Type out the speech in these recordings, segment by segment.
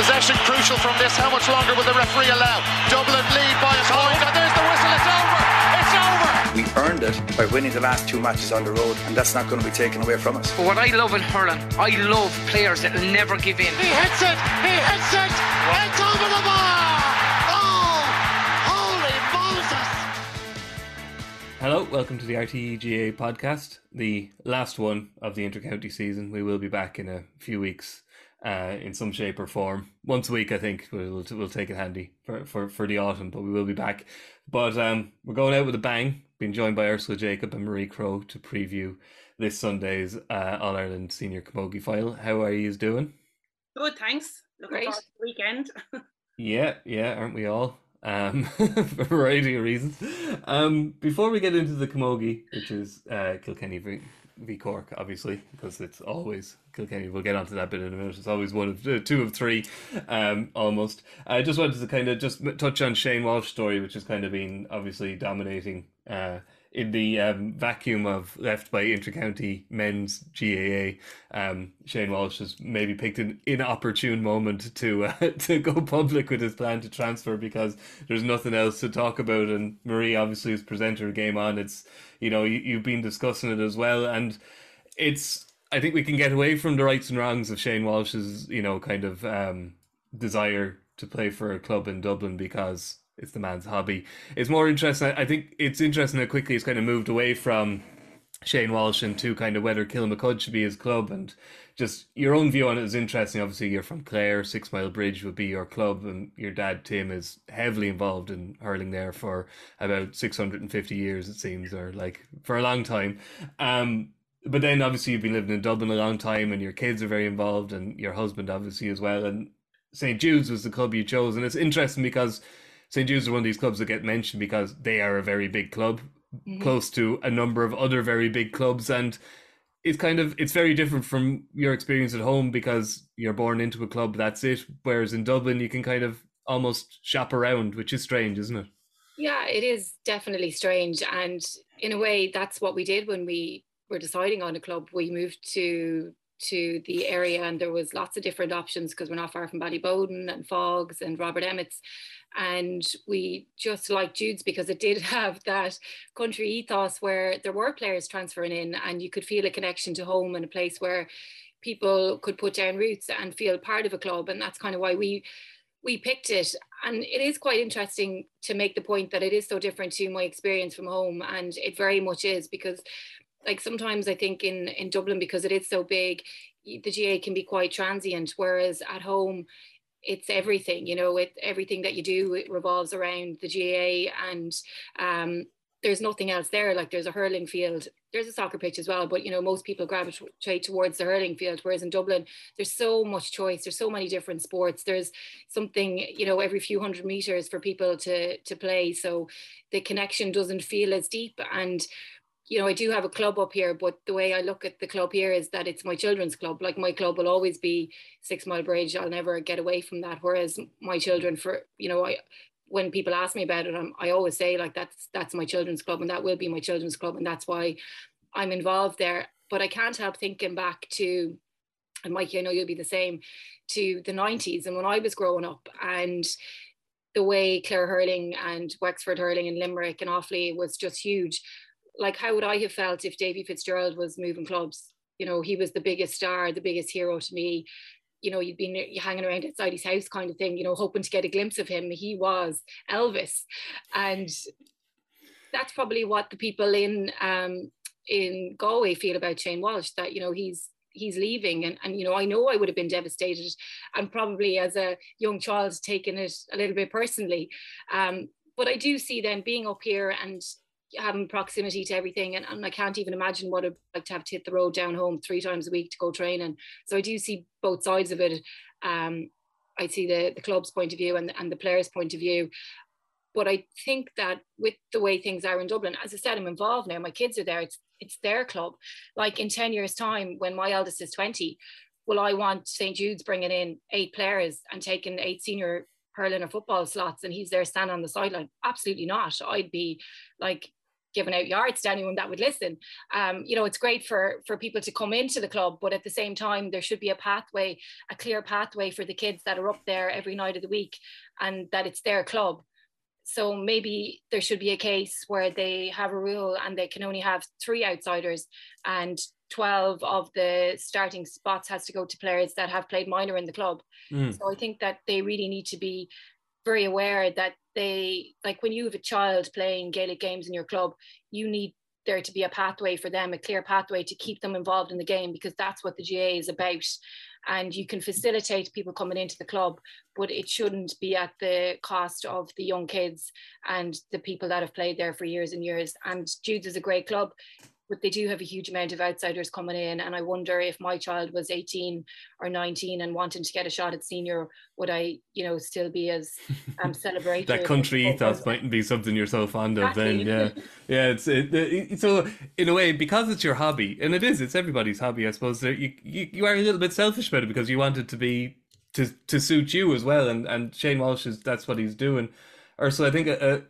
Possession crucial from this. How much longer will the referee allow? Dublin lead by a point, and there's the whistle. It's over. It's over. We earned it by winning the last two matches on the road, and that's not going to be taken away from us. But what I love in hurling, I love players that never give in. He hits it. He hits it. It's over the bar. Oh, holy Moses! Hello, welcome to the RTÉ GAA podcast, the last one of the intercounty season. We will be back in a few weeks uh, in some shape or form. Once a week, I think we'll we'll take it handy for, for, for the autumn, but we will be back. But um, we're going out with a bang. Being joined by Ursula Jacob and Marie Crowe to preview this Sunday's uh, All Ireland Senior Camogie Final. How are you doing? Good, thanks. Looking Great. forward to the weekend. Yeah, yeah, aren't we all? Um, for a variety of reasons. Um, before we get into the Camogie, which is uh, Kilkenny v, Cork, obviously, because it's always Kilkenny. We'll get onto that bit in a minute. It's always one of uh, two of three, um, almost. I just wanted to kind of just touch on Shane Walsh's story, which has kind of been obviously dominating. Uh, in the um, vacuum of left by intercounty men's GAA, um, Shane Walsh has maybe picked an inopportune moment to uh, to go public with his plan to transfer because there's nothing else to talk about. And Marie obviously is presenter game on. It's you know you, you've been discussing it as well, and it's I think we can get away from the rights and wrongs of Shane Walsh's you know kind of um, desire to play for a club in Dublin because it's the man's hobby. It's more interesting. I think it's interesting how quickly it's kind of moved away from Shane Walsh and to kind of whether Kilmacud should be his club and just your own view on it is interesting. Obviously, you're from Clare, Sixmilebridge would be your club, and your dad Tim is heavily involved in hurling there for about 650 years, it seems, or like for a long time. Um, but then obviously you've been living in Dublin a long time, and your kids are very involved, and your husband obviously as well. And St Jude's was the club you chose, and it's interesting because St Jude's is one of these clubs that get mentioned because they are a very big club, mm-hmm. close to a number of other very big clubs, and it's kind of it's very different from your experience at home because you're born into a club, that's it. Whereas in Dublin, you can kind of almost shop around, which is strange, isn't it? Yeah, it is definitely strange. And in a way, that's what we did when we were deciding on a club. We moved to to the area and there was lots of different options because we're not far from Ballyboden and Faughs and Robert Emmett's. And we just liked Jude's because it did have that country ethos where there were players transferring in and you could feel a connection to home and a place where people could put down roots and feel part of a club. And that's kind of why we we picked it and it is quite interesting to make the point that it is so different to my experience from home and it very much is because like sometimes i think in in dublin because it is so big the GAA can be quite transient whereas at home it's everything you know it everything that you do it revolves around the GAA and um there's nothing else there. Like there's a hurling field there's a soccer pitch as well but you know most people gravitate towards the hurling field whereas in dublin there's so much choice there's so many different sports there's something you know every few hundred meters for people to to play. So the connection doesn't feel as deep and you know, I do have a club up here, but the way I look at the club here is that it's my children's club. Like my club will always be Sixmilebridge. I'll never get away from that. Whereas my children, for you know, I when people ask me about it, I'm, I always say like that's that's my children's club, and that will be my children's club, and that's why I'm involved there. But I can't help thinking back to, and Mikey, I know you'll be the same, to the 90s and when I was growing up and the way Clare hurling and Wexford hurling and Limerick and Offaly was just huge. Like, how would I have felt if Davy Fitzgerald was moving clubs? You know, he was the biggest star, the biggest hero to me. You know, you'd been hanging around outside his house, kind of thing. You know, hoping to get a glimpse of him. He was Elvis, and that's probably what the people in um, in Galway feel about Shane Walsh. That you know, he's he's leaving and, and you know i know i would have been devastated and probably as a young child taken it a little bit personally um, but i do see then being up here and having proximity to everything and, and i can't even imagine what it'd like to have to hit the road down home three times a week to go training so i do see both sides of it um, i see the, the club's point of view and, and the players point of view but I think that with the way things are in Dublin, as I said, I'm involved now. My kids are there. It's it's their club. Like in ten years' time, when my eldest is twenty, will I want St Jude's bringing in eight players and taking eight senior hurling or football slots, and he's there standing on the sideline? Absolutely not. I'd be like, giving out yards to anyone that would listen. Um, you know, it's great for for people to come into the club, but at the same time, there should be a pathway, a clear pathway for the kids that are up there every night of the week, and that it's their club. So maybe there should be a case where they have a rule and they can only have three outsiders, and 12 of the starting spots has to go to players that have played minor in the club. Mm. So I think that they really need to be very aware that they like when you have a child playing Gaelic games in your club, you need there to be a pathway for them, a clear pathway to keep them involved in the game because that's what the GAA is about. And you can facilitate people coming into the club, but it shouldn't be at the cost of the young kids and the people that have played there for years and years. And Jude's is a great club but they do have a huge amount of outsiders coming in. And I wonder if my child was 18 or 19 and wanting to get a shot at senior, would I, you know, still be as um, celebrated? that country ethos mightn't be something you're so fond of exactly. then. Yeah. Yeah. It's it, it, so in a way, because it's your hobby and it is, it's everybody's hobby, I suppose you, you, you are a little bit selfish about it because you want it to be to, to suit you as well. And, and Shane Walsh is, that's what he's doing. Or so I think a, a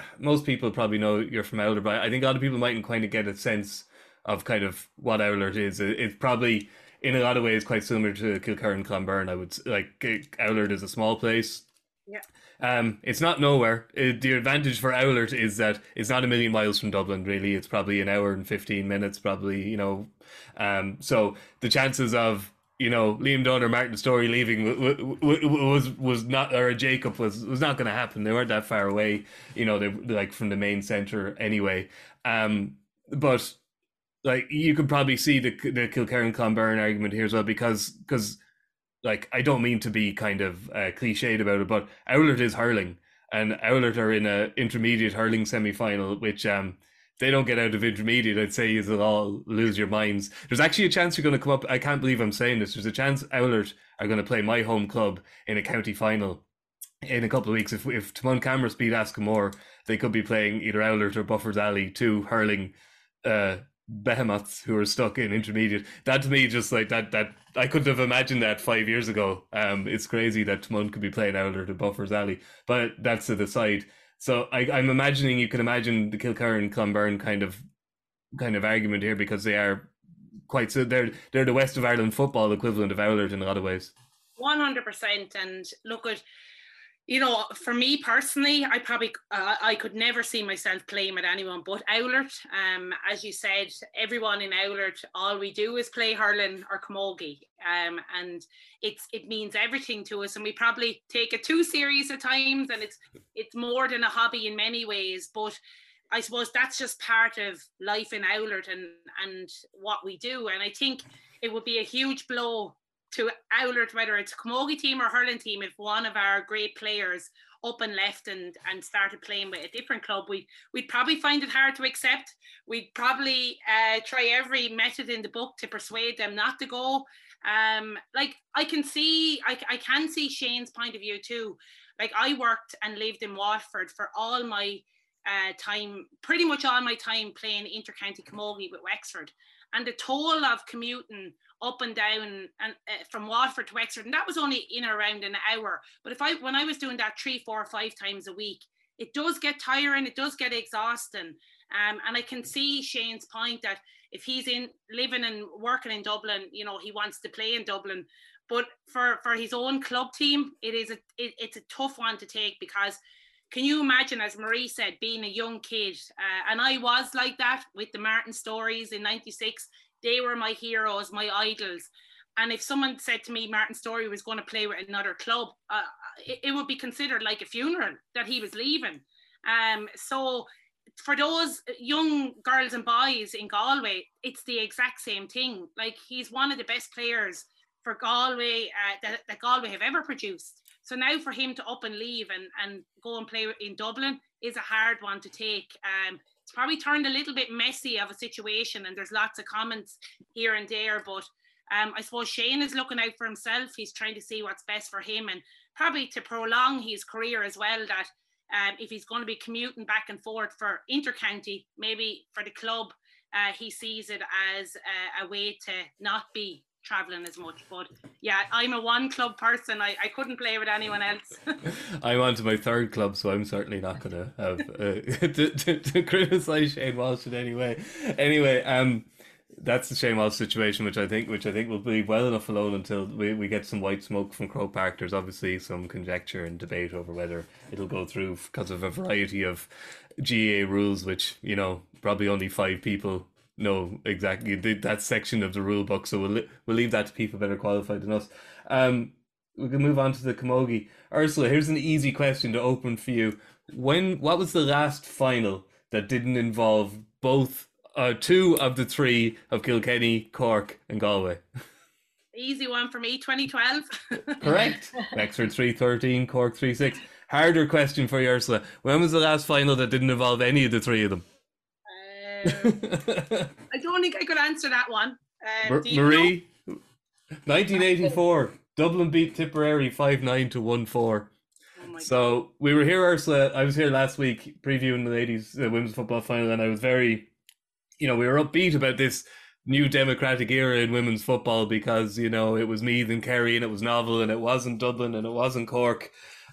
most people probably know you're from Oulart, but I think a lot of people mightn't kind of get a sense of kind of what Oulart is. It's probably in a lot of ways quite similar to Kilcar Kilkerrin-Clonberne. I would like Oulart is a small place. Yeah. Um, it's not nowhere. It, the advantage for Oulart is that it's not a million miles from Dublin. Really, it's probably an hour and fifteen minutes. Probably, you know. Um, so the chances of you know Liam Dunne or Martin Storey leaving was was not or Jacob was was not going to happen. They weren't that far away, you know. They like from the main center anyway. Um, but like you can probably see the the Kilkerrin-Clonberne argument here as well because because like I don't mean to be kind of uh, cliched about it, but Oulart is hurling and Oulart are in a intermediate hurling semi final, which um they don't get out of intermediate, I'd say you'll all lose your minds. There's actually a chance you're going to come up. I can't believe I'm saying this. There's a chance Oulart are going to play my home club in a county final in a couple of weeks. If if Taghmon-Camross beat Askamore, they could be playing either Oulart or Buffers Alley, two hurling uh, behemoths who are stuck in intermediate. That to me, just like that, that I couldn't have imagined that five years ago. Um, it's crazy that Taghmon could be playing Oulart or Buffers Alley, but that's to the side. So I, I'm imagining you can imagine the Kilkerrin-Clonberne kind of kind of argument here because they are quite so they're they're the West of Ireland football equivalent of Oulart in a lot of ways. One hundred percent, and look at you know, for me personally, I probably uh, I could never see myself playing with anyone but Oulart. Um, as you said, everyone in Oulart, all we do is play hurling or camogie, um, and it's it means everything to us. And we probably take it too serious at times, and it's it's more than a hobby in many ways. But I suppose that's just part of life in Oulart and and what we do. And I think it would be a huge blow to Oulart, whether it's a Camogie team or hurling team, if one of our great players up and left and and started playing with a different club, we we'd probably find it hard to accept. We'd probably uh, try every method in the book to persuade them not to go. Um, like I can see, I, I can see Shane's point of view too. Like I worked and lived in Waterford for all my uh, time, pretty much all my time playing intercounty camogie with Wexford, and the toll of commuting up and down and uh, from Waterford to Wexford, and that was only in around an hour. But if I when I was doing that three, four, five times a week, it does get tiring, it does get exhausting. Um, and I can see Shane's point that if he's in living and working in Dublin, you know, he wants to play in Dublin. But for for his own club team, it is a it, it's a tough one to take because can you imagine, as Marie said, being a young kid? Uh, and I was like that with the Martin Storeys in '96. They were my heroes, my idols. And if someone said to me Martin Storey was going to play with another club, uh, it, it, would be considered like a funeral that he was leaving. Um, so for those young girls and boys in Galway, it's the exact same thing. Like he's one of the best players for Galway uh, that, that Galway have ever produced. So now for him to up and leave and, and go and play in Dublin is a hard one to take. Um, it's probably turned a little bit messy of a situation, and there's lots of comments here and there. But um, I suppose Shane is looking out for himself. He's trying to see what's best for him, and probably to prolong his career as well. That um, if he's going to be commuting back and forth for intercounty, maybe for the club, uh, he sees it as a, a way to not be traveling as much. But yeah, I'm a one club person. I, I couldn't play with anyone else. I'm on to my third club, so I'm certainly not going to have uh, to, to, to criticize Shane Walsh in any way. Anyway, um, that's the Shane Walsh situation, which I think, which I think will be well enough alone until we, we get some white smoke from Croke Park. There's obviously some conjecture and debate over whether it'll go through because of a variety of GAA rules, which you know probably only five people know exactly that section of the rule book. So we'll we'll leave that to people better qualified than us. Um, we can move on to the Camogie. Ursula, here's an easy question to open for you. When what was the last final that didn't involve both uh, two of the three of Kilkenny, Cork, and Galway? Easy one for me, 2012. Correct. Wexford 313, Cork 36. Harder question for you, Ursula. When was the last final that didn't involve any of the three of them? I don't think I could answer that one. Um, Marie, 1984, Dublin beat Tipperary 5 9 to 1 4. so we were here, Ursula. I was here last week previewing the ladies' uh, women's football final, and I was very, you know, we were upbeat about this new democratic era in women's football because you know it was Meath and Kerry, and it was novel, and it wasn't Dublin, and it wasn't Cork.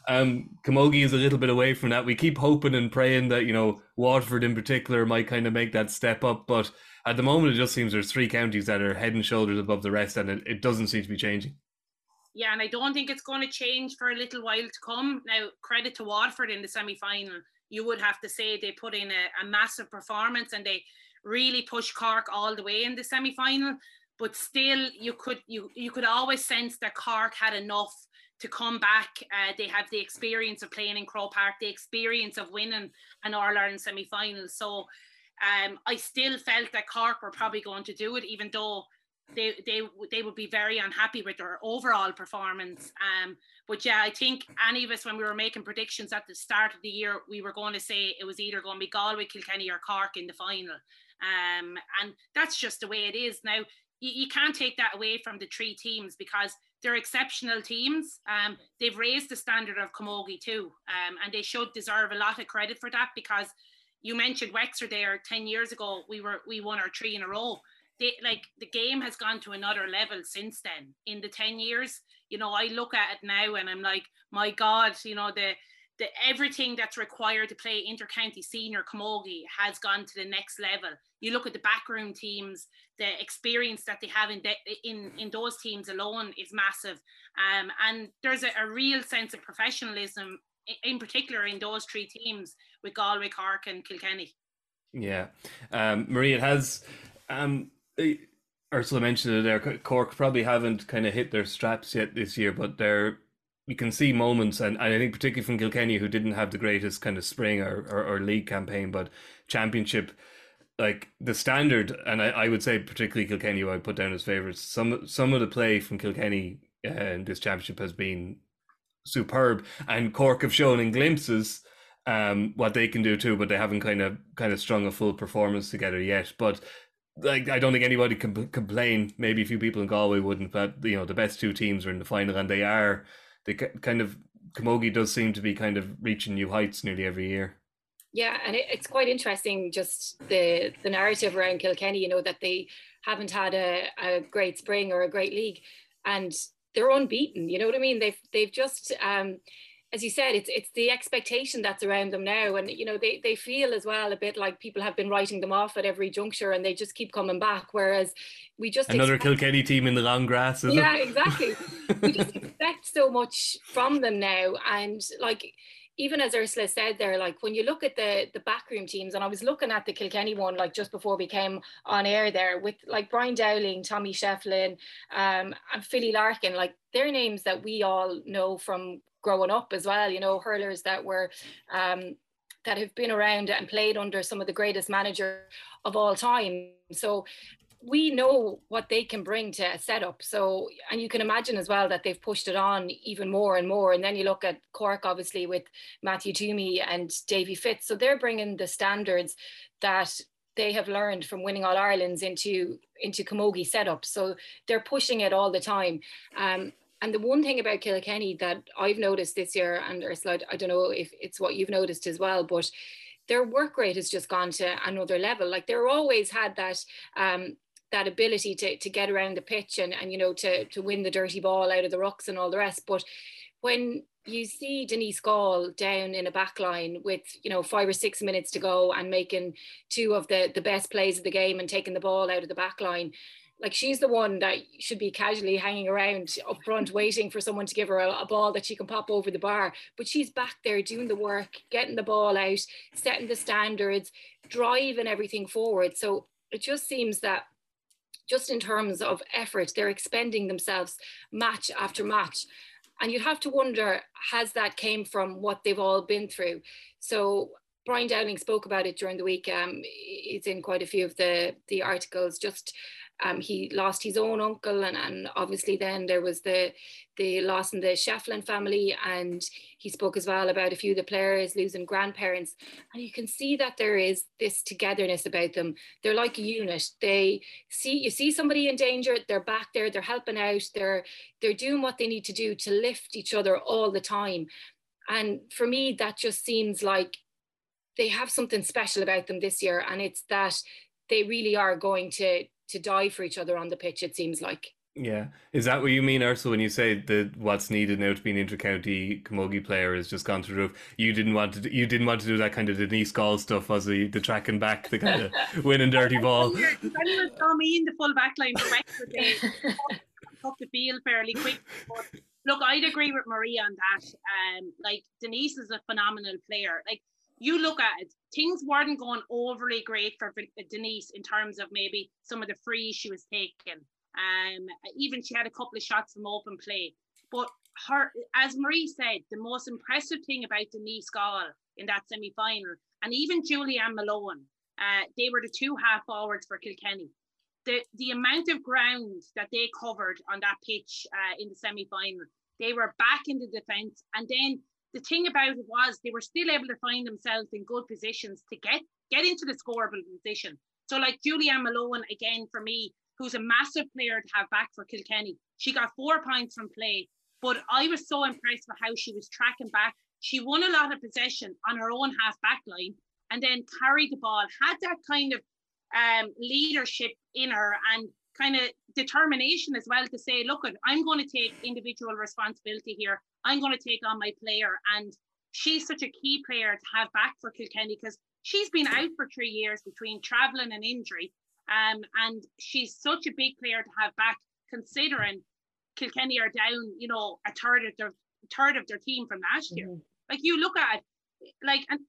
Um, Camogie is a little bit away from that. We keep hoping and praying that you know Waterford in particular might kind of make that step up, but at the moment it just seems there's three counties that are head and shoulders above the rest, and it, it doesn't seem to be changing. Yeah, and I don't think it's going to change for a little while to come. Now, credit to Waterford in the semi final. You would have to say they put in a, a massive performance and they really pushed Cork all the way in the semi final. But still, you could you you could always sense that Cork had enough to come back. Uh, they have the experience of playing in Croke Park, the experience of winning an All Ireland semi final. So um, I still felt that Cork were probably going to do it, even though they they they would be very unhappy with their overall performance. Um, but yeah, I think any of us when we were making predictions at the start of the year, we were going to say it was either going to be Galway, Kilkenny, or Cork in the final. Um, and that's just the way it is now. You, you can't take that away from the three teams because they're exceptional teams. Um, they've raised the standard of Camogie too, um, and they should deserve a lot of credit for that because you mentioned Wexford there 10 years ago, we were we won our three in a row. They, like the game has gone to another level since then in the 10 years you know i look at it now and i'm like my god you know the the everything that's required to play intercounty senior camogie has gone to the next level. You look at the backroom teams, the experience that they have in the, in in those teams alone is massive, um, and there's a, a real sense of professionalism, in, in particular in those three teams with Galway, Cork, and Kilkenny. Yeah, um, Marie, it has. Um, Ursula mentioned it there. Cork probably haven't kind of hit their straps yet this year, but they're you can see moments, and, and I think particularly from Kilkenny, who didn't have the greatest kind of spring or, or, or league campaign, but championship, like the standard, and I, I would say particularly Kilkenny, I put down as favourites. Some some of the play from Kilkenny uh, in this championship has been superb, and Cork have shown in glimpses um, what they can do too, but they haven't kind of kind of strung a full performance together yet. But like I don't think anybody can complain. Maybe a few people in Galway wouldn't, but you know the best two teams are in the final, and they are the kind of Camogie does seem to be kind of reaching new heights nearly every year. Yeah, and it, it's quite interesting just the the narrative around Kilkenny. You know that they haven't had a, a great spring or a great league, and they're unbeaten. You know what I mean? They've they've just um, as you said, it's it's the expectation that's around them now, and you know they they feel as well a bit like people have been writing them off at every juncture, and they just keep coming back. Whereas we just another expect... Kilkenny team in the long grass, yeah, it? exactly. we just expect so much from them now, and like even as Ursula said there, like when you look at the the backroom teams, and I was looking at the Kilkenny one like just before we came on air there with like Brian Dowling, Tommy Shefflin, um, and Philly Larkin, like they're names that we all know from growing up as well, you know, hurlers that were um, that have been around and played under some of the greatest manager of all time. So we know what they can bring to a setup. So, and you can imagine as well that they've pushed it on even more and more. And then you look at Cork, obviously, with Matthew Twomey and Davy Fitz. So they're bringing the standards that they have learned from winning All Irelands into into Camogie setup. So they're pushing it all the time. Um, and the one thing about Kilkenny that I've noticed this year, and Ursula, I don't know if it's what you've noticed as well, but their work rate has just gone to another level. Like they're always had that um, that ability to, to get around the pitch and, and you know to, to win the dirty ball out of the rocks and all the rest. But when you see Denise Gaule down in a back line with you know five or six minutes to go and making two of the the best plays of the game and taking the ball out of the back line like she's the one that should be casually hanging around up front waiting for someone to give her a, a, ball that she can pop over the bar but she's back there doing the work getting the ball out setting the standards driving everything forward so it just seems that just in terms of effort they're expending themselves match after match and you'd have to wonder has that came from what they've all been through so Brian Dowling spoke about it during the week. Um, it's in quite a few of the the articles. Just um, he lost his own uncle, and, and obviously then there was the the loss in the Shefflin family, and he spoke as well about a few of the players losing grandparents, and you can see that there is this togetherness about them. They're like a unit. They see you see somebody in danger, they're back there, they're helping out, they're they're doing what they need to do to lift each other all the time. And for me, that just seems like they have something special about them this year, and it's that they really are going to to die for each other on the pitch. It seems like. Yeah, is that what you mean, Ursula, when you say that what's needed now to be an intercounty camogie player has just gone through the roof? You didn't want to, you didn't want to do that kind of Denise Gaule stuff, was the the tracking back, the kind of winning dirty ball. Anyone saw me in the full back line they took the field fairly quick. But look, I'd agree with Maria on that. Um, like Denise is a phenomenal player. Like you look at it, things weren't going overly great for Denise in terms of maybe some of the frees she was taking. Um, even she had a couple of shots from open play. But her, as Marie said, the most impressive thing about Denise Gaule in that semi final, and even Julianne Malone, uh, they were the two half forwards for Kilkenny. The, the amount of ground that they covered on that pitch uh, in the semi final, they were back in the defence. And then the thing about it was they were still able to find themselves in good positions to get get into the scoreable position. So like Julianne Malone again for me, who's a massive player to have back for Kilkenny. She got four points from play, but I was so impressed with how she was tracking back. She won a lot of possession on her own half back line and then carried the ball, had that kind of um, leadership in her and kind of determination as well to say, look, I'm going to take individual responsibility here. I'm going to take on my player. And she's such a key player to have back for Kilkenny because she's been out for three years between travelling and injury. Um, and she's such a big player to have back, considering Kilkenny are down, you know, a third of their third of their team from last year. Mm-hmm. Like you look at it, like and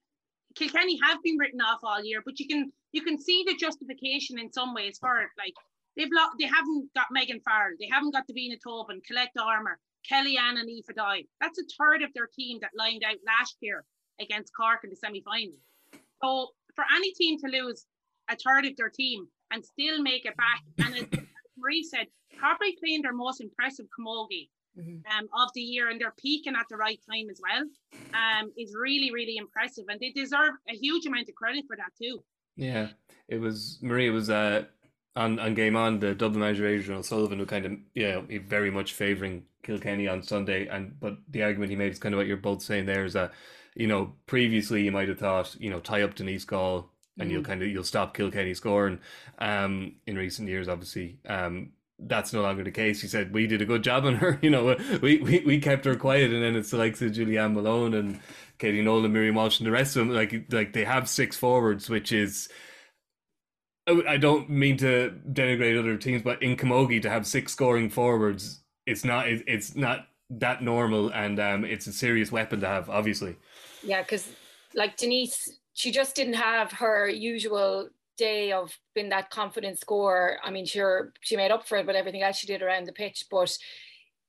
Kilkenny have been written off all year, but you can you can see the justification in some ways for it. Like they've lo- they haven't got Megan Farrell, they haven't got Davina Tobin, Colette Armour, Kellyanne and Aoife Doyle. That's a third of their team that lined out last year against Cork in the semi final. So for any team to lose a third of their team and still make it back, and as Marie said, probably playing their most impressive camogie mm-hmm. um, of the year, and they're peaking at the right time as well, um, is really, really impressive. And they deserve a huge amount of credit for that too. Yeah, it was Marie. It was uh, on on game on the Dublin manager Adrian O'Sullivan who kind of yeah very much favouring Kilkenny on Sunday and but the argument he made is kind of what you're both saying there is that you know previously you might have thought you know tie up Denise Gaule and mm. you'll kind of you'll stop Kilkenny scoring um in recent years obviously um that's no longer the case. He said we did a good job on her. You know, we, we, we kept her quiet, and then it's the likes of Julianne Malone and Katie Nolan, Miriam Walsh, and the rest of them. Like like they have six forwards, which is I don't mean to denigrate other teams, but in Camogie to have six scoring forwards, it's not it's not that normal, and um, it's a serious weapon to have, obviously. Yeah, because like Denise, she just didn't have her usual day of being that confident scorer. I mean, sure, she made up for it with everything else she did around the pitch, but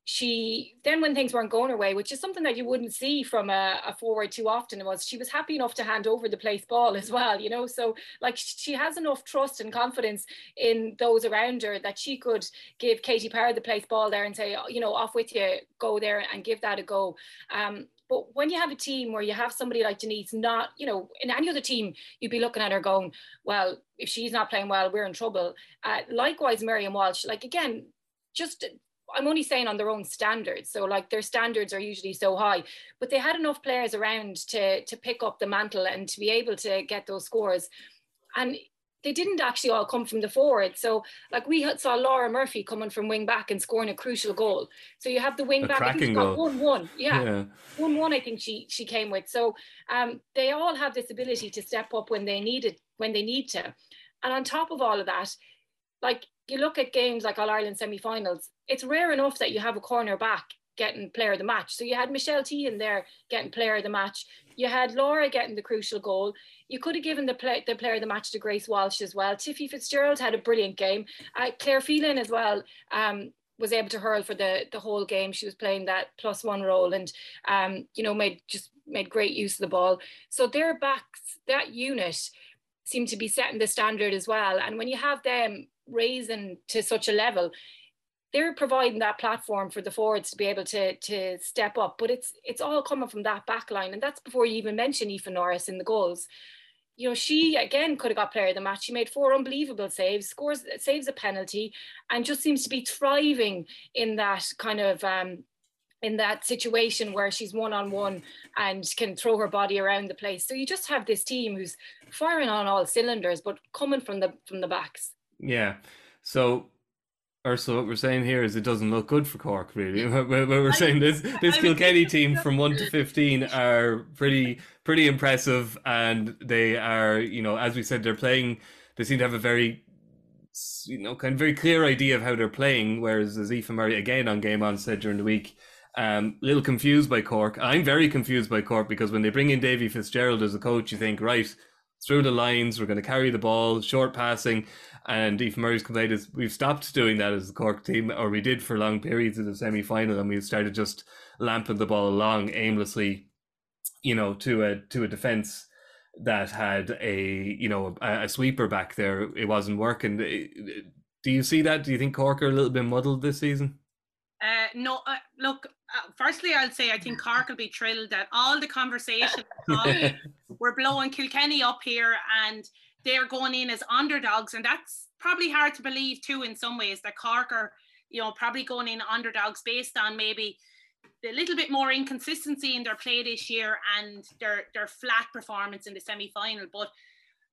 she then when things weren't going her way, which is something that you wouldn't see from a, a, forward too often, it was she was happy enough to hand over the place ball as well, you know. So like she has enough trust and confidence in those around her that she could give Katie Power the place ball there and say, you know, off with you, go there and give that a go. Um, but when you have a team where you have somebody like Denise, not, you know, in any other team, you'd be looking at her going, well, if she's not playing well, we're in trouble. Uh, likewise, Miriam Walsh, like again, just I'm only saying on their own standards. So like their standards are usually so high, but they had enough players around to to pick up the mantle and to be able to get those scores. And they didn't actually all come from the forward. So like we saw Laura Murphy coming from wing back and scoring a crucial goal. So you have the wing A back. I think cracking she got goal. one one. Yeah. Yeah. One one I think she she came with. So um they all have this ability to step up when they need it, when they need to. And on top of all of that, like you look at games like All Ireland semi-finals, it's rare enough that you have a corner back getting player of the match. So you had Michelle T in there getting player of the match. You had Laura getting the crucial goal. You could have given the play, the player of the match to Grace Walsh as well. Tiffy Fitzgerald had a brilliant game. Uh, Claire Phelan as well um, was able to hurl for the the whole game. She was playing that plus one role and um, you know made just made great use of the ball. So their backs, that unit, seem to be setting the standard as well. And when you have them raising to such a level, they're providing that platform for the forwards to be able to to step up. But it's it's all coming from that back line, and that's before you even mention Aoife Norris in the goals. You know, she again could have got player of the match. She made four unbelievable saves, scores saves a penalty, and just seems to be thriving in that kind of um, in that situation where she's one on one and can throw her body around the place. So you just have this team who's firing on all cylinders, but coming from the from the backs. Yeah. So, Ursula, what we're saying here is it doesn't look good for Cork, really. We're, we're saying this this Kilkenny team from one to fifteen are pretty pretty impressive, and they are, you know, as we said, they're playing. They seem to have a very, you know, kind of very clear idea of how they're playing. Whereas as Aoife Murray again on Game On said during the week, um, a little confused by Cork. I'm very confused by Cork because when they bring in Davy Fitzgerald as a coach, you think right through the lines, we're going to carry the ball, short passing. And Aoife Murray's complaint is we've stopped doing that as the Cork team, or we did for long periods in the semi final, and we started just lamping the ball along aimlessly, you know, to a to a defence that had a you know a, a sweeper back there. It wasn't working. Do you see that? Do you think Cork are a little bit muddled this season? Uh, no, uh, look. Uh, firstly, I'll say I think Cork will be thrilled that all the conversation we're blowing Kilkenny up here and they're going in as underdogs, and that's probably hard to believe too in some ways that Cork are, you know, probably going in underdogs based on maybe a little bit more inconsistency in their play this year and their their flat performance in the semi final. But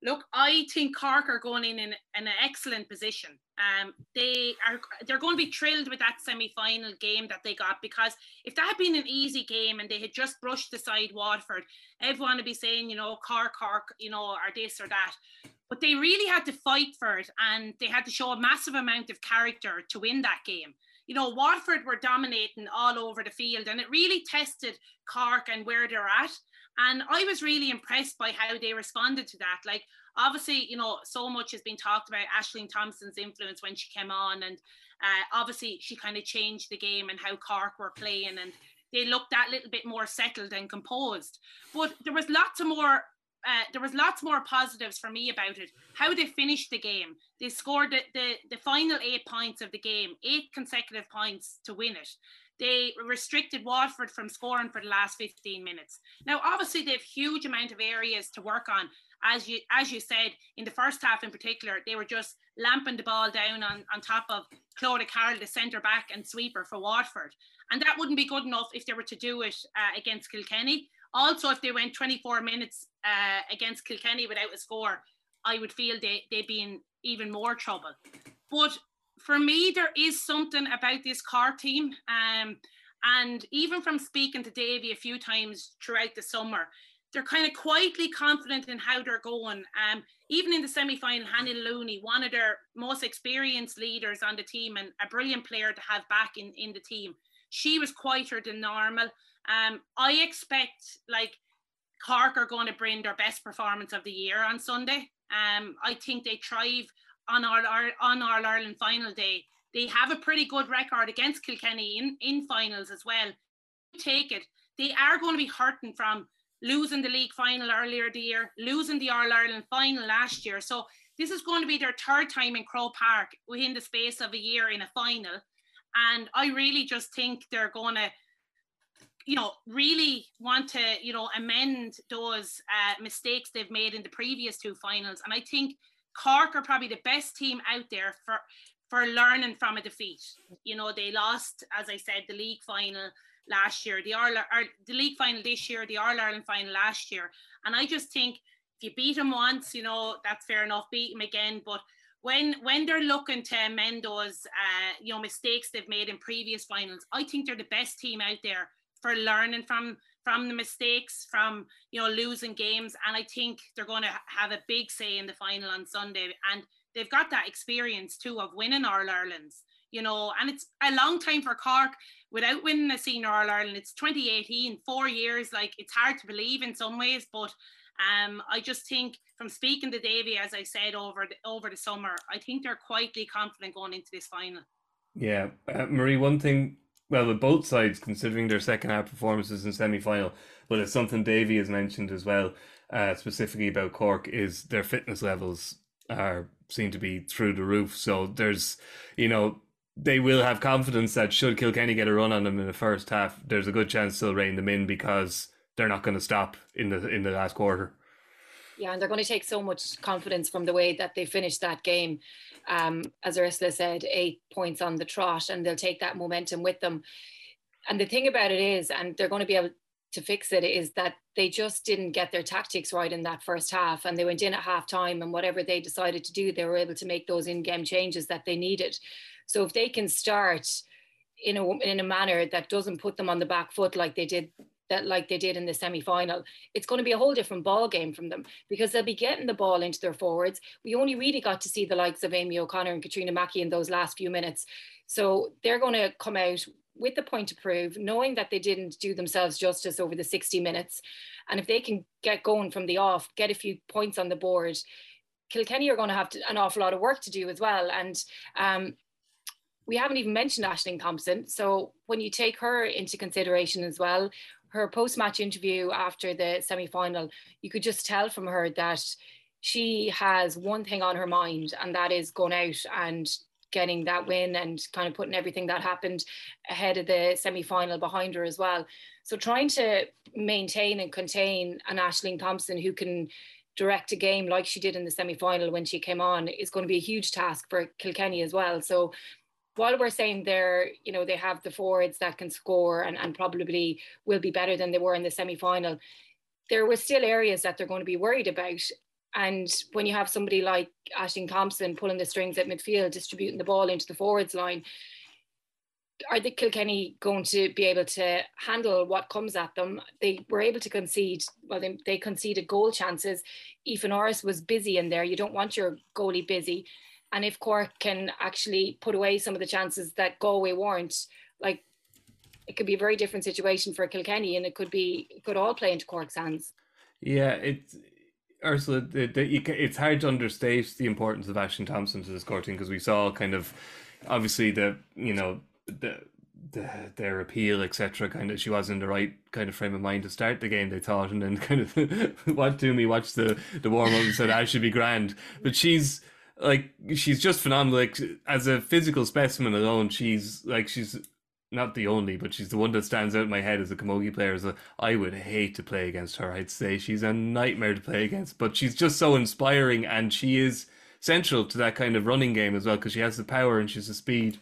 look, I think Cork are going in in an excellent position. Um, they are they're going to be thrilled with that semi final game that they got because if that had been an easy game and they had just brushed aside Waterford, everyone would be saying, you know, Cork, Cork, you know, or this or that. But they really had to fight for it and they had to show a massive amount of character to win that game. You know, Waterford were dominating all over the field and it really tested Cork and where they're at. And I was really impressed by how they responded to that. Like, obviously, you know, so much has been talked about Ashling Thompson's influence when she came on. And uh, obviously, she kind of changed the game and how Cork were playing. And they looked that little bit more settled and composed. But there was lots of more. Uh, there was lots more positives for me about it. How they finished the game. They scored the, the, the final eight points of the game, eight consecutive points to win it they restricted Waterford from scoring for the last 15 minutes. Now, obviously, they have huge amount of areas to work on. As you as you said, in the first half in particular, they were just lamping the ball down on, on top of Claudia Carroll, the centre back and sweeper for Waterford. And that wouldn't be good enough if they were to do it uh, against Kilkenny. Also, if they went 24 minutes uh, against Kilkenny without a score, I would feel they, they'd be in even more trouble. But for me, there is something about this Cork team. Um, and even from speaking to Davy a few times throughout the summer, they're kind of quietly confident in how they're going. Um, even in the semi-final, Hannah Looney, one of their most experienced leaders on the team and a brilliant player to have back in, in the team, she was quieter than normal. Um, I expect like Cork are going to bring their best performance of the year on Sunday. Um, I think they thrive on our, on Ireland final day. They have a pretty good record against Kilkenny in, in finals as well. Take it. They are going to be hurting from losing the league final earlier the year, losing the All Ireland final last year. So this is going to be their third time in Croke Park within the space of a year in a final. And I really just think they're going to, you know, really want to, you know, amend those uh, mistakes they've made in the previous two finals. And I think Cork are probably the best team out there for for learning from a defeat. You know, they lost, as I said, the league final last year, the All the league final this year, the All Ireland final last year, and I just think if you beat them once, you know that's fair enough. Beat them again, but when when they're looking to amend those uh, you know mistakes they've made in previous finals, I think they're the best team out there for learning from from the mistakes, from you know losing games, and I think they're going to have a big say in the final on Sunday. And they've got that experience too of winning All Irelands, you know, and it's a long time for Cork without winning a senior All Ireland. It's 2018, four years. Like it's hard to believe in some ways, but um, I just think from speaking to Davy, as I said over the, over the summer, I think they're quietly confident going into this final. Yeah, uh, Marie. One thing, well, with both sides considering their second half performances in semi final, but it's something Davy has mentioned as well, uh, specifically about Cork, is their fitness levels are seem to be through the roof. So there's, you know, they will have confidence that should Kilkenny get a run on them in the first half, there's a good chance they'll rein them in because they're not going to stop in the in the last quarter. Yeah, and they're going to take so much confidence from the way that they finished that game. Um, as Ursula said, eight points on the trot, and they'll take that momentum with them. And the thing about it is, and they're going to be able to fix it, is that they just didn't get their tactics right in that first half. And they went in at half time, and whatever they decided to do, they were able to make those in game changes that they needed. So if they can start in a, in a manner that doesn't put them on the back foot like they did that like they did in the semi-final it's going to be a whole different ball game from them because they'll be getting the ball into their forwards. We only really got to see the likes of amy o'connor and katrina mackey in those last few minutes. So they're going to come out with the point to prove knowing that they didn't do themselves justice over the 60 minutes. And if they can get going from the off get a few points on the board kilkenny are going to have to, an awful lot of work to do as well. And um, we haven't even mentioned Ashling Thompson. So when you take her into consideration as well, her post-match interview after the semi-final, you could just tell from her that she has one thing on her mind, and that is going out and getting that win and kind of putting everything that happened ahead of the semi-final behind her as well. So trying to maintain and contain an Ashling Thompson who can direct a game like she did in the semi-final when she came on is going to be a huge task for Kilkenny as well. So while we're saying they're, you know, they have the forwards that can score and, and probably will be better than they were in the semi-final, there were still areas that they're going to be worried about. And when you have somebody like Ashling Thompson pulling the strings at midfield, distributing the ball into the forwards line, are the Kilkenny going to be able to handle what comes at them? They were able to concede, well, they, they conceded goal chances. Aoife Norris was busy in there. You don't want your goalie busy. And if Cork can actually put away some of the chances that Galway weren't, like it could be a very different situation for Kilkenny, and it could be it could all play into Cork's hands. Yeah, it's Ursula. The, the, you, it's hard to understate the importance of Ashling Thompson to this Cork team because we saw kind of obviously the you know the the, their appeal, etc. Kind of, she was in the right kind of frame of mind to start the game. They thought, and then kind of what to me watch the the warm up and said, "I should be grand," but she's like she's just phenomenal. Like as a physical specimen alone, she's like she's not the only, but she's the one that stands out in my head as a camogie player. As a, I would hate to play against her. I'd say she's a nightmare to play against, but she's just so inspiring, and she is central to that kind of running game as well because she has the power and she's the speed.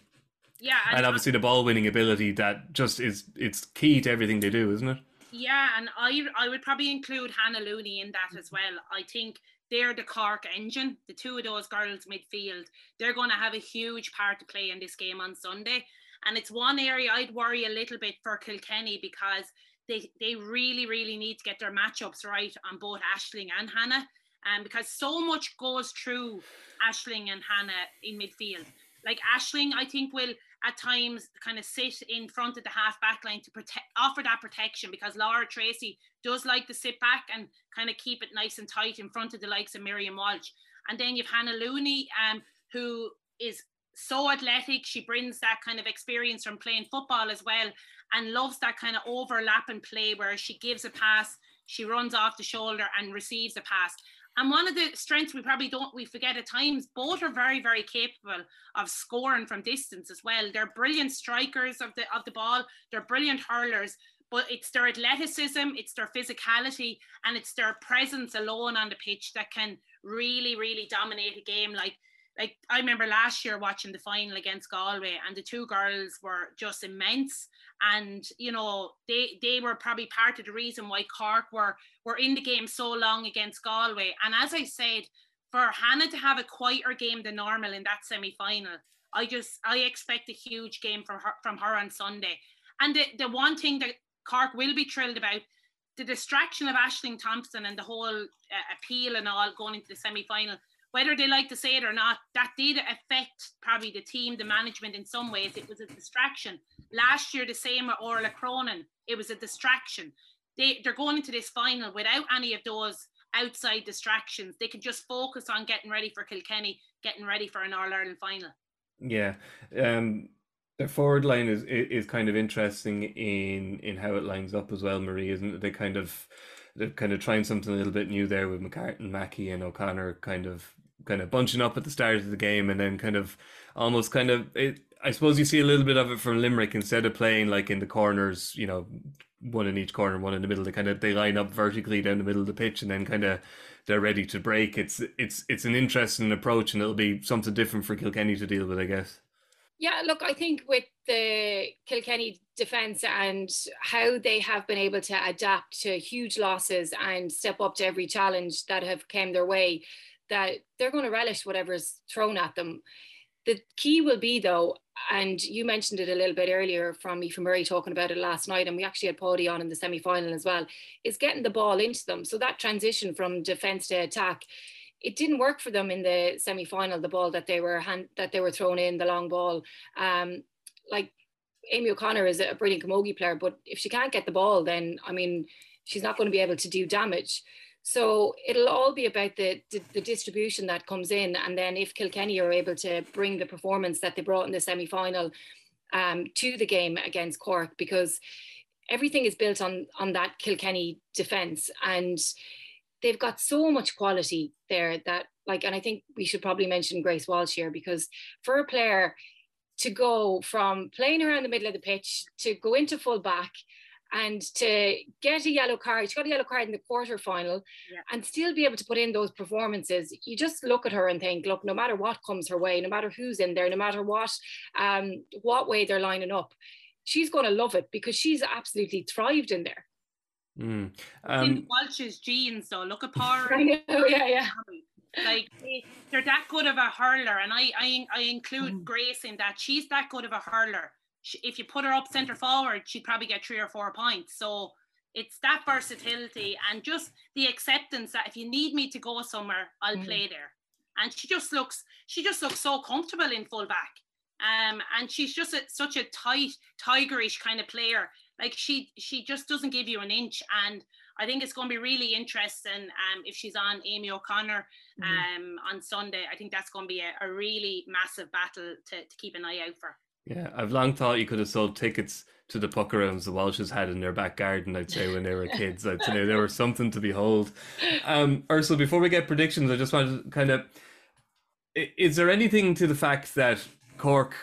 Yeah, and, and obviously the ball winning ability that just is it's key to everything they do, isn't it? Yeah, and I I would probably include Hannah Looney in that as well. I think they're the Cork engine. The two of those girls midfield, they're going to have a huge part to play in this game on Sunday. And it's one area I'd worry a little bit for Kilkenny because they, they really, really need to get their matchups right on both Ashling and Hannah. Um, because so much goes through Ashling and Hannah in midfield. Like Ashling, I think will at times kind of sit in front of the half back line to protect offer that protection because Laura Treacy does like to sit back and kind of keep it nice and tight in front of the likes of Miriam Walsh. And then you've Hannah Looney, um, who is so athletic. She brings that kind of experience from playing football as well and loves that kind of overlap and play where she gives a pass, she runs off the shoulder and receives a pass. And one of the strengths we probably don't we forget at times, both are very, very capable of scoring from distance as well. They're brilliant strikers of the of the ball, they're brilliant hurlers, but it's their athleticism, it's their physicality, and it's their presence alone on the pitch that can really, really dominate a game. Like like I remember last year watching the final against Galway and the two girls were just immense. And you know they they were probably part of the reason why Cork were were in the game so long against Galway. And as I said for Hannah to have a quieter game than normal in that semi-final I just I expect a huge game from her from her on Sunday. And the, the one thing that Cork will be thrilled about the distraction of Ashling Thompson and the whole uh, appeal and all going into the semi-final whether they like to say it or not, that did affect probably the team, the management in some ways. It was a distraction. Last year, the same with Orla Cronin, it was a distraction. They, they're going into this final without any of those outside distractions. They can just focus on getting ready for Kilkenny, getting ready for an All Ireland final. Yeah. Um, the forward line is is kind of interesting in in how it lines up as well, Marie, isn't it? They kind of they're kind of trying something a little bit new there with McCartan, Mackey, and O'Connor kind of kind of bunching up at the start of the game and then kind of almost kind of it, I suppose you see a little bit of it from Limerick instead of playing like in the corners, you know, one in each corner, one in the middle. They kind of they line up vertically down the middle of the pitch and then kind of they're ready to break. It's it's it's an interesting approach and it'll be something different for Kilkenny to deal with, I guess. Yeah, look, I think with the Kilkenny defence and how they have been able to adapt to huge losses and step up to every challenge that have came their way, that they're going to relish whatever's thrown at them. The key will be though, and you mentioned it a little bit earlier from Aoife Murray talking about it last night, and we actually had Paddy on in the semi-final as well, is getting the ball into them. So that transition from defence to attack, it didn't work for them in the semi-final, the ball that they were hand, that they were thrown in, the long ball. Um, like Amy O'Connor is a brilliant camogie player, but if she can't get the ball, then I mean, she's not going to be able to do damage. So it'll all be about the, the, distribution that comes in. And then if Kilkenny are able to bring the performance that they brought in the semi final um, to the game against Cork, because everything is built on, on that Kilkenny defence. And they've got so much quality there that, like, and I think we should probably mention Grace Walsh here, because for a player, to go from playing around the middle of the pitch to go into full back and to get a yellow card, she got a yellow card in the quarter final yeah. and still be able to put in those performances. You just look at her and think, look, no matter what comes her way, no matter who's in there, no matter what um, what way they're lining up, she's going to love it because she's absolutely thrived in there. Mm. Um, Walsh's genes, though, look at her. I know, yeah, yeah. Like they're that good of a hurler, and I I, I include mm. Grace in that. She's that good of a hurler if you put her up centre forward, she'd probably get three or four points. So it's that versatility and just the acceptance that if you need me to go somewhere, I'll mm. play there. And she just looks, she just looks so comfortable in full back. Um, and she's just a, such a tight, tigerish kind of player. Like she, she just doesn't give you an inch. And I think it's going to be really interesting um, if she's on Amy O'Connor mm-hmm. um, on Sunday. I think that's going to be a, a really massive battle to, to keep an eye out for. Yeah, I've long thought you could have sold tickets to the puck rounds the Walshes had in their back garden, I'd say, when they were kids. I'd say they were something to behold. Um, Ursula, before we get predictions, I just wanted to kind of. Is there anything to the fact that Cork.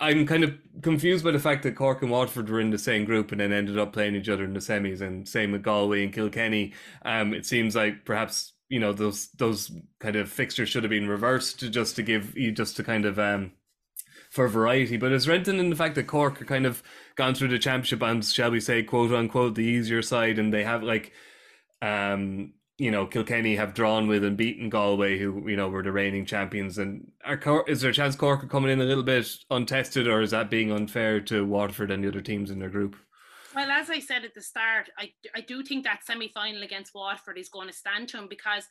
I'm kind of confused by the fact that Cork and Waterford were in the same group and then ended up playing each other in the semis, and same with Galway and Kilkenny. Um, it seems like perhaps you know those those kind of fixtures should have been reversed just to give you just to kind of um, for variety. But is Renton in the fact that Cork are kind of gone through the championship and shall we say quote unquote the easier side and they have like um you know Kilkenny have drawn with and beaten Galway who you know were the reigning champions and are Cork, is there a chance Cork are coming in a little bit untested or is that being unfair to Waterford and the other teams in their group? Well, as I said at the start, I, I do think that semi final against Waterford is going to stand to them because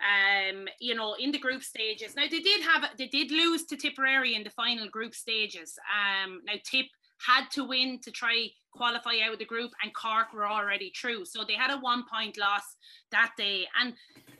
um, you know, in the group stages. Now they did have they did lose to Tipperary in the final group stages. Um, now Tip had to win to try qualify out of the group, and Cork were already through, so they had a one point loss that day. And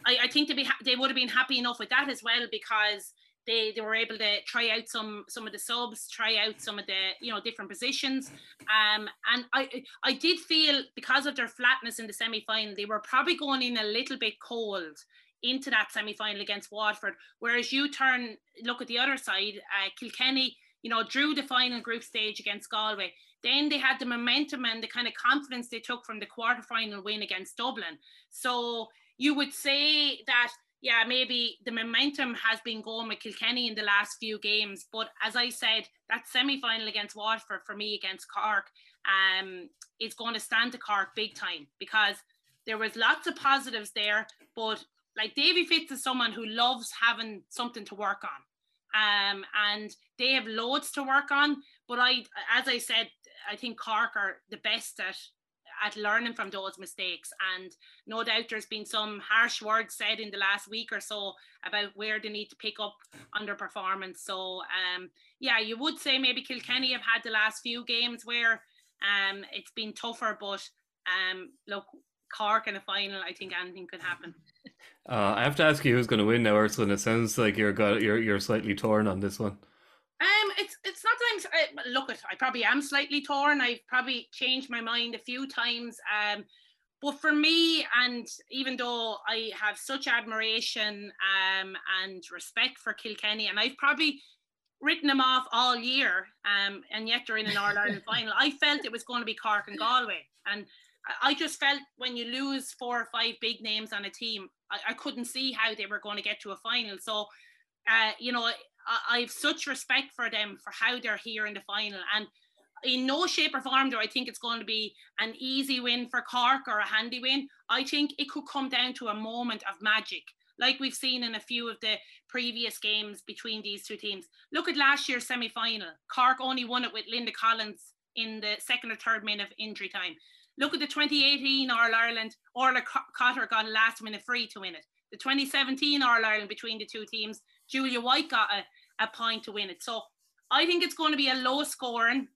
I, I think they they would have been happy enough with that as well because. They, they were able to try out some some of the subs, try out some of the you know different positions, um, and I I did feel because of their flatness in the semi final, they were probably going in a little bit cold into that semi final against Waterford. Whereas you turn, look at the other side, uh, Kilkenny, you know, drew the final group stage against Galway. Then they had the momentum and the kind of confidence they took from the quarter final win against Dublin. So you would say that yeah, maybe the momentum has been going with Kilkenny in the last few games. But as I said, that semi final against Waterford for me against Cork um, is going to stand to Cork big time because there was lots of positives there. But like Davy Fitz is someone who loves having something to work on. Um, and they have loads to work on. But I, as I said, I think Cork are the best at at learning from those mistakes. And no doubt there's been some harsh words said in the last week or so about where they need to pick up underperformance. So um, yeah, you would say maybe Kilkenny have had the last few games where um, it's been tougher, but um, look, Cork in a final, I think anything could happen. Uh, I have to ask you who's going to win now, Ursula. It sounds like you're got you're you're slightly torn on this one. Um, it's it's not that I'm I, look. It, I probably am slightly torn. I've probably changed my mind a few times. Um, but for me, and even though I have such admiration um and respect for Kilkenny, and I've probably written them off all year, um, and yet they're in an All Ireland final. I felt it was going to be Cork and Galway, and I just felt when you lose four or five big names on a team, I, I couldn't see how they were going to get to a final. So, uh, you know, I, have such respect for them for how they're here in the final. And in no shape or form do I think it's going to be an easy win for Cork or a handy win. I think it could come down to a moment of magic, like we've seen in a few of the previous games between these two teams. Look at last year's semi final. Cork only won it with Linda Collins in the second or third minute of injury time. Look at the 2018 All Ireland. Orla Cotter got a last minute free to win it. The 2017 All Ireland between the two teams, Julia White got a a point to win it. So I think it's going to be a low scoring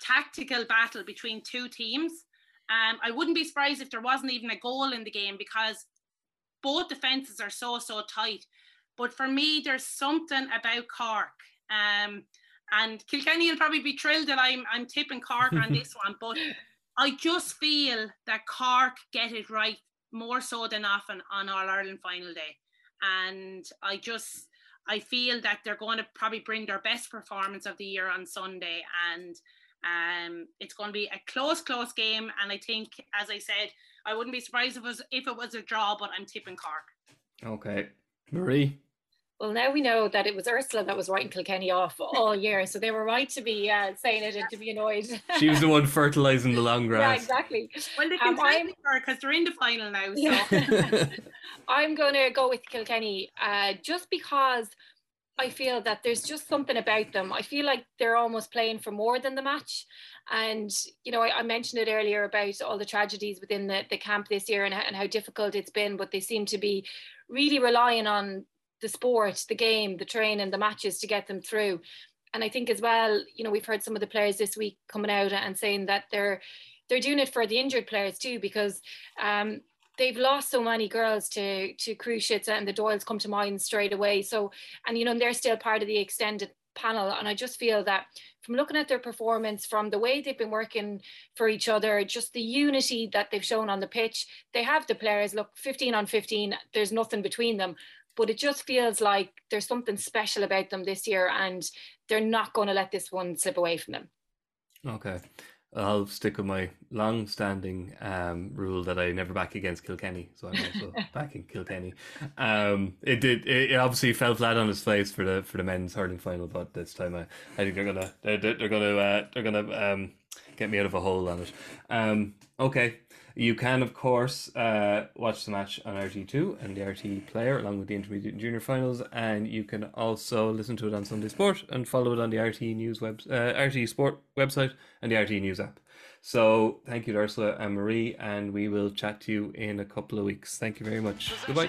tactical battle between two teams. Um, I wouldn't be surprised if there wasn't even a goal in the game because both defences are so, so tight. But for me, there's something about Cork. Um, and Kilkenny will probably be thrilled that I'm, I'm tipping Cork on this one. But I just feel that Cork get it right more so than often on All Ireland final day. And I just, I feel that they're going to probably bring their best performance of the year on Sunday, and um, it's going to be a close, close game. And I think, as I said, I wouldn't be surprised if it was if it was a draw, but I'm tipping Cork. Okay, Marie. Well, now we know that it was Ursula that was writing Kilkenny off all year, so they were right to be uh, saying it and to be annoyed. she was the one fertilizing the long grass. Yeah, exactly. Well, they can um, because they're in the final now. So. Yeah. I'm going to go with Kilkenny uh, just because I feel that there's just something about them. I feel like they're almost playing for more than the match. And, you know, I, I mentioned it earlier about all the tragedies within the, the camp this year and, and how difficult it's been, but they seem to be really relying on the sport, the game, the training, the matches to get them through. And I think as well, you know, we've heard some of the players this week coming out and saying that they're they're doing it for the injured players too, because um, they've lost so many girls to to ships and the Doyles come to mind straight away. So and you know they're still part of the extended panel and I just feel that from looking at their performance from the way they've been working for each other just the unity that they've shown on the pitch they have the players look 15 on 15 there's nothing between them but it just feels like there's something special about them this year and they're not going to let this one slip away from them. Okay. I'll stick with my long-standing um, rule that I never back against Kilkenny, so I'm also backing Kilkenny. Um, it did. It obviously fell flat on its face for the for the men's hurling final, but this time I, I think they're gonna they're, they're gonna uh, they're gonna um, get me out of a hole on it. Um, okay, you can, of course, uh, watch the match on RTÉ2 and the RTÉ player along with the intermediate and junior finals, and you can also listen to it on Sunday Sport and follow it on the RTÉ News web, uh, RTÉ Sport website and the RTÉ News app. So thank you to Ursula and Marie, and we will chat to you in a couple of weeks. Thank you very much. Goodbye.